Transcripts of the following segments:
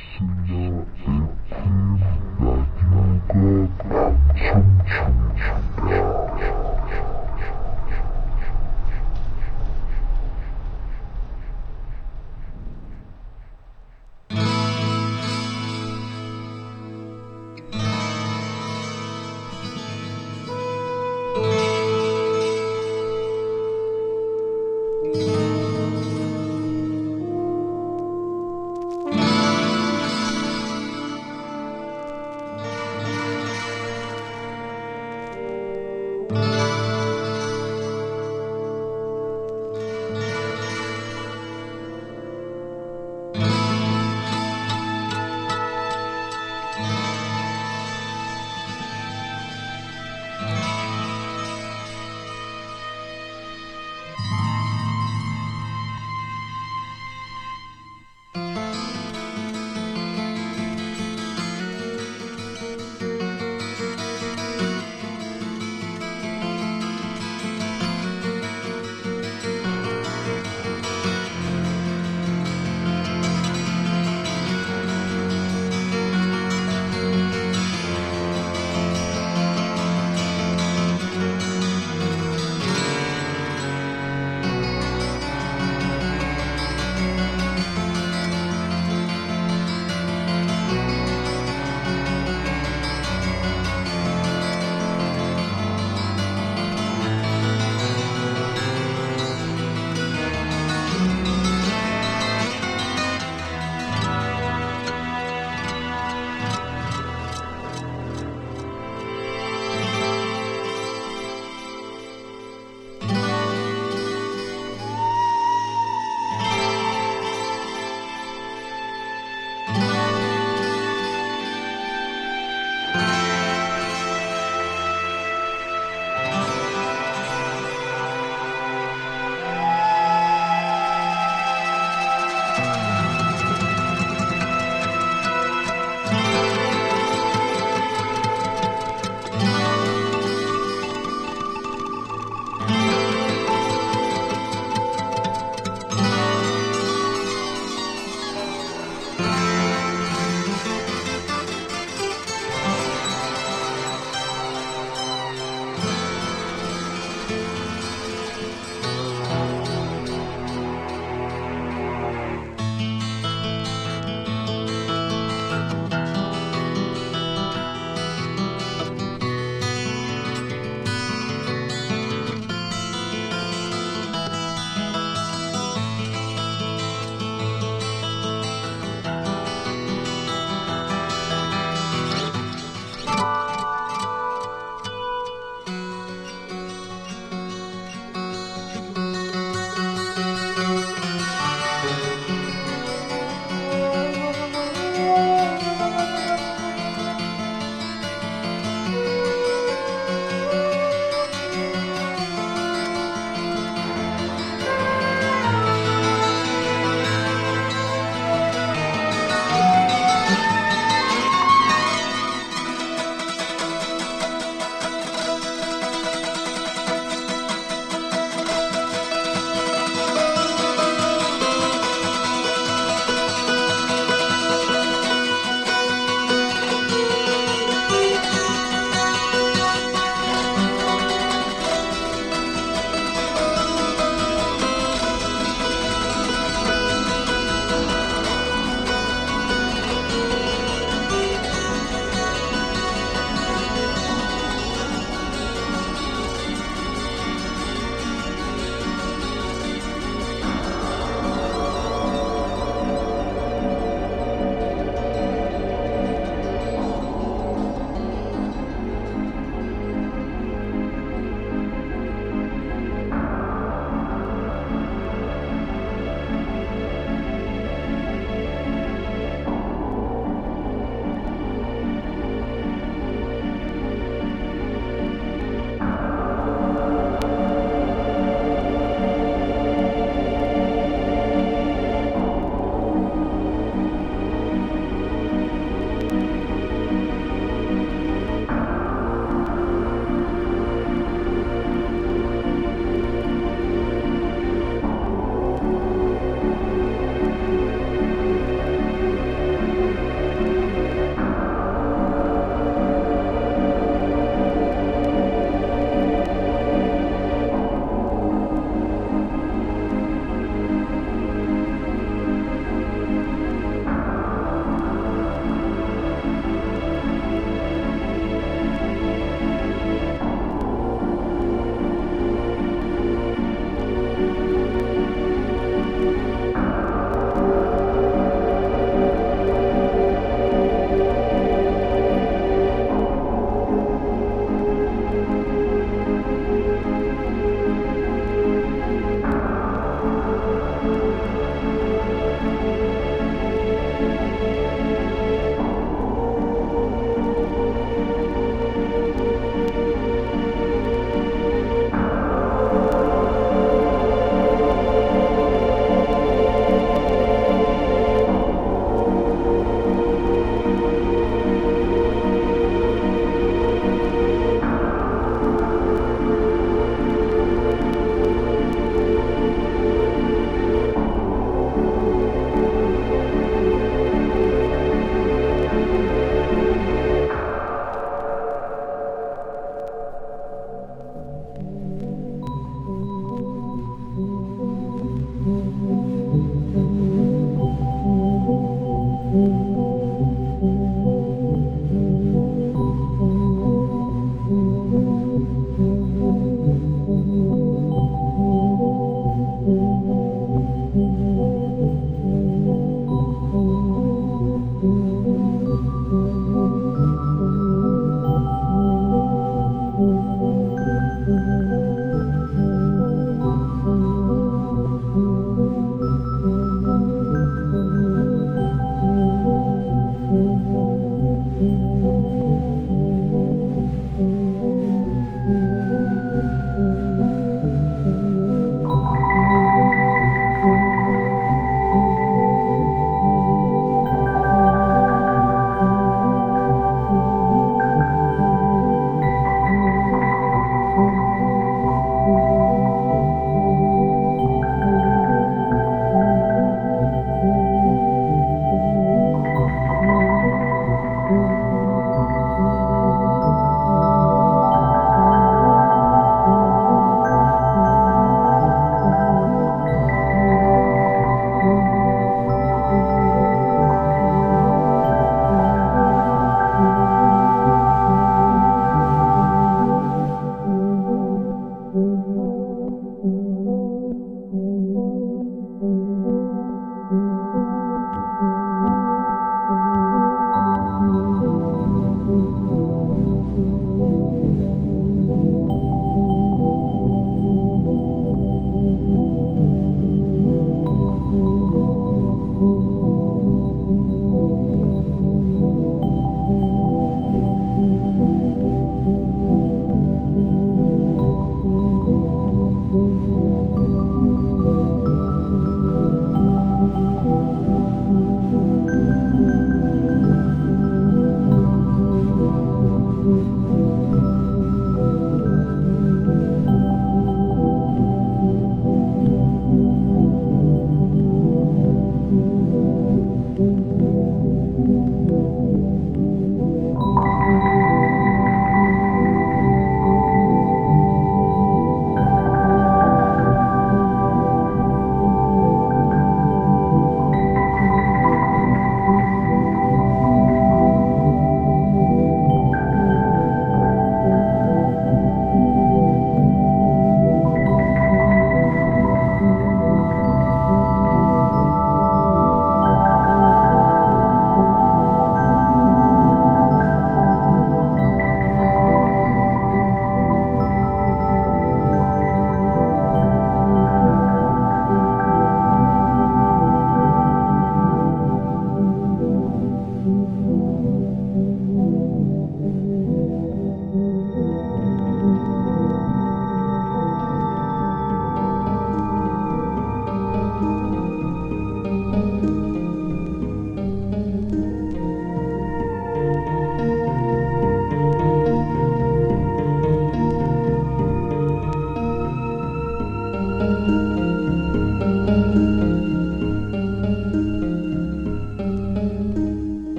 新疆的只有青色的，全国的青青。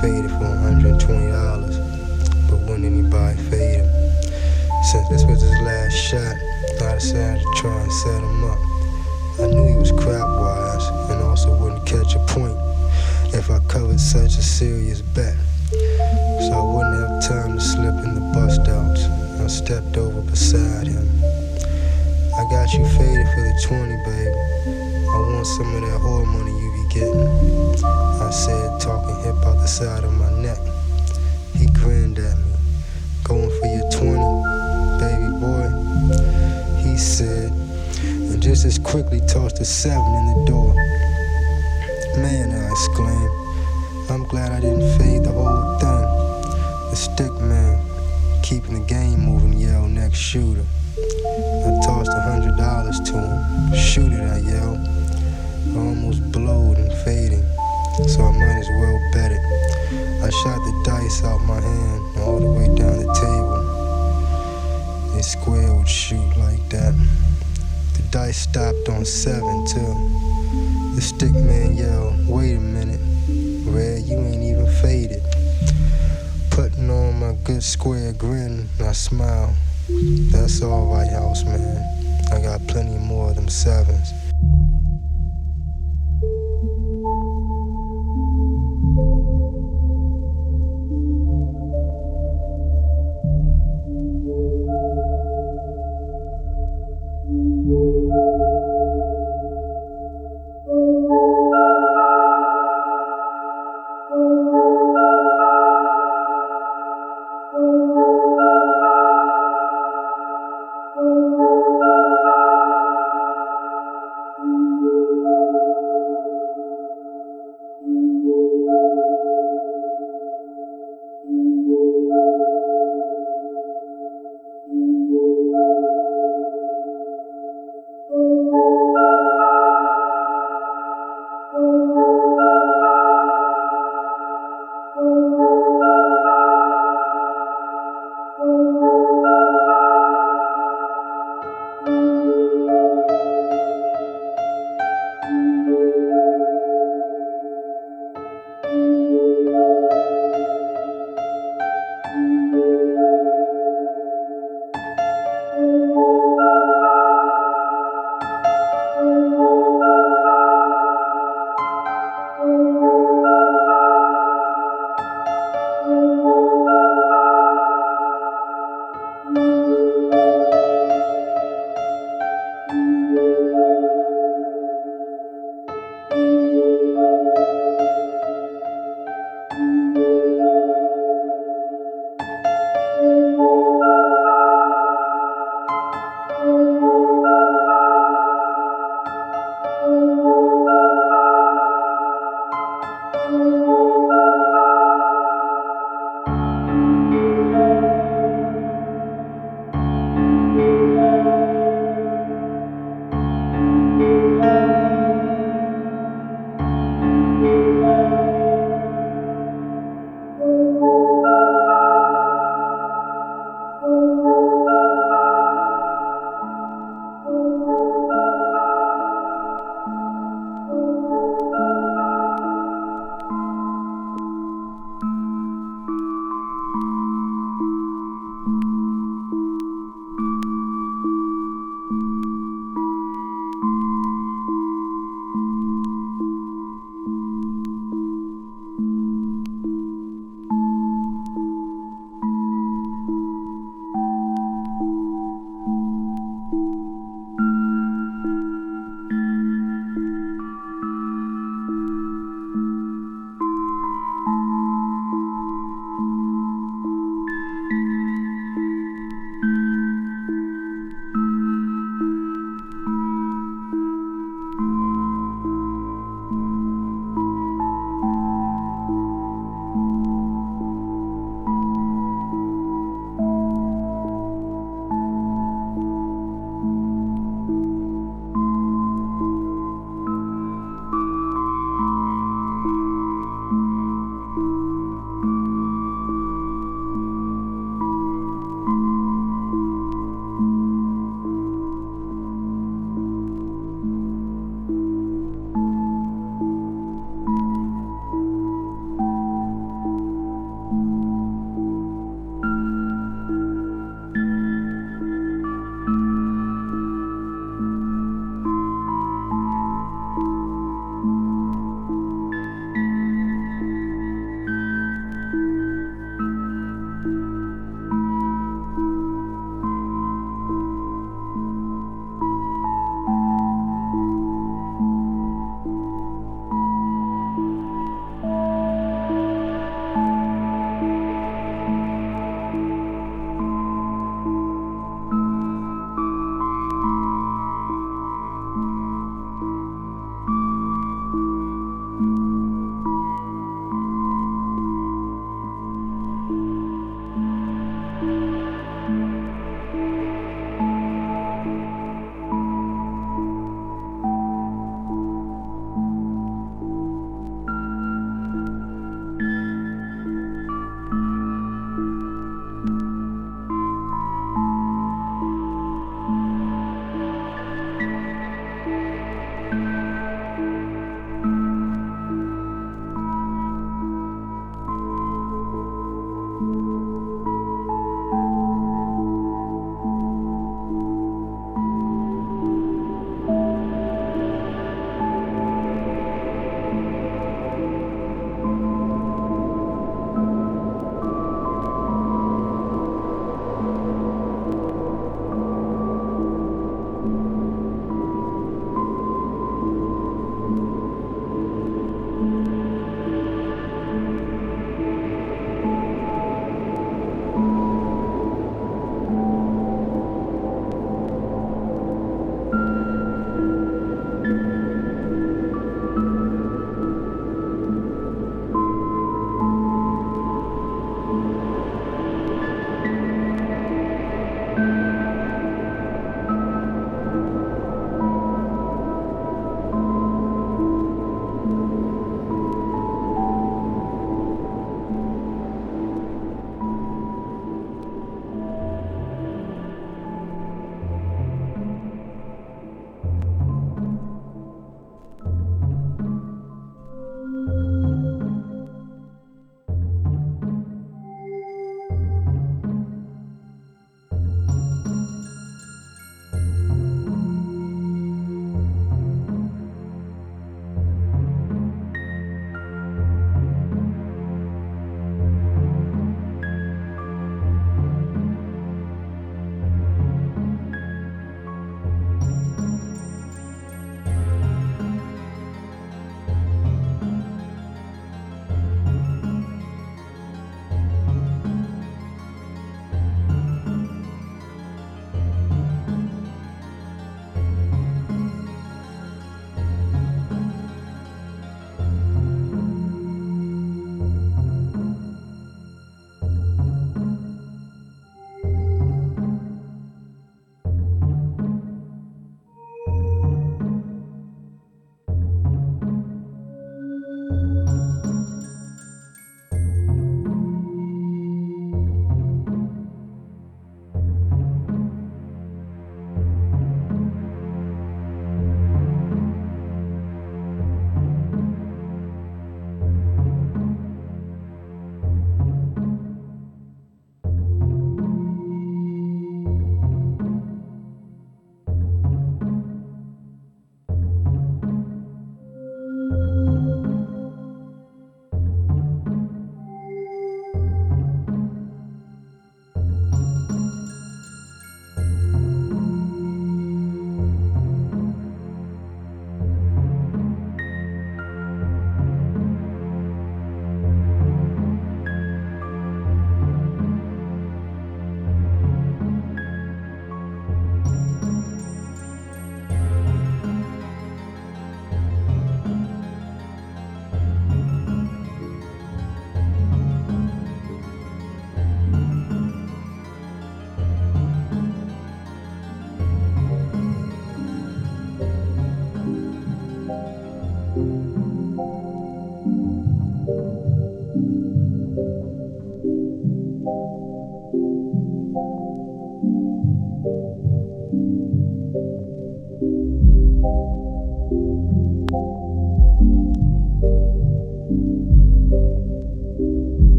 faded for $120, but wouldn't anybody fade him? Since this was his last shot, I decided to try and set him up. I knew he was crap wise and also wouldn't catch a point if I covered such a serious bet. So I wouldn't have time to slip in the bust outs. I stepped over beside him. I got you faded for the 20, babe. I want some of that whore money you be getting. I said, talking hip out the side of my neck. He grinned at me, going for your 20, baby boy. He said, and just as quickly tossed a seven in the door. Man, I exclaimed, I'm glad I didn't fade the whole thing. The stick man, keeping the game moving, yelled next shooter. I tossed a hundred dollars to him. Shoot it, I yelled. I almost blowed and faded so I might as well bet it. I shot the dice out my hand all the way down the table. This square would shoot like that. The dice stopped on seven, too. The stick man yelled, Wait a minute, Red, you ain't even faded. Putting on my good square grin, I smile. That's alright, house man. I got plenty more of them sevens.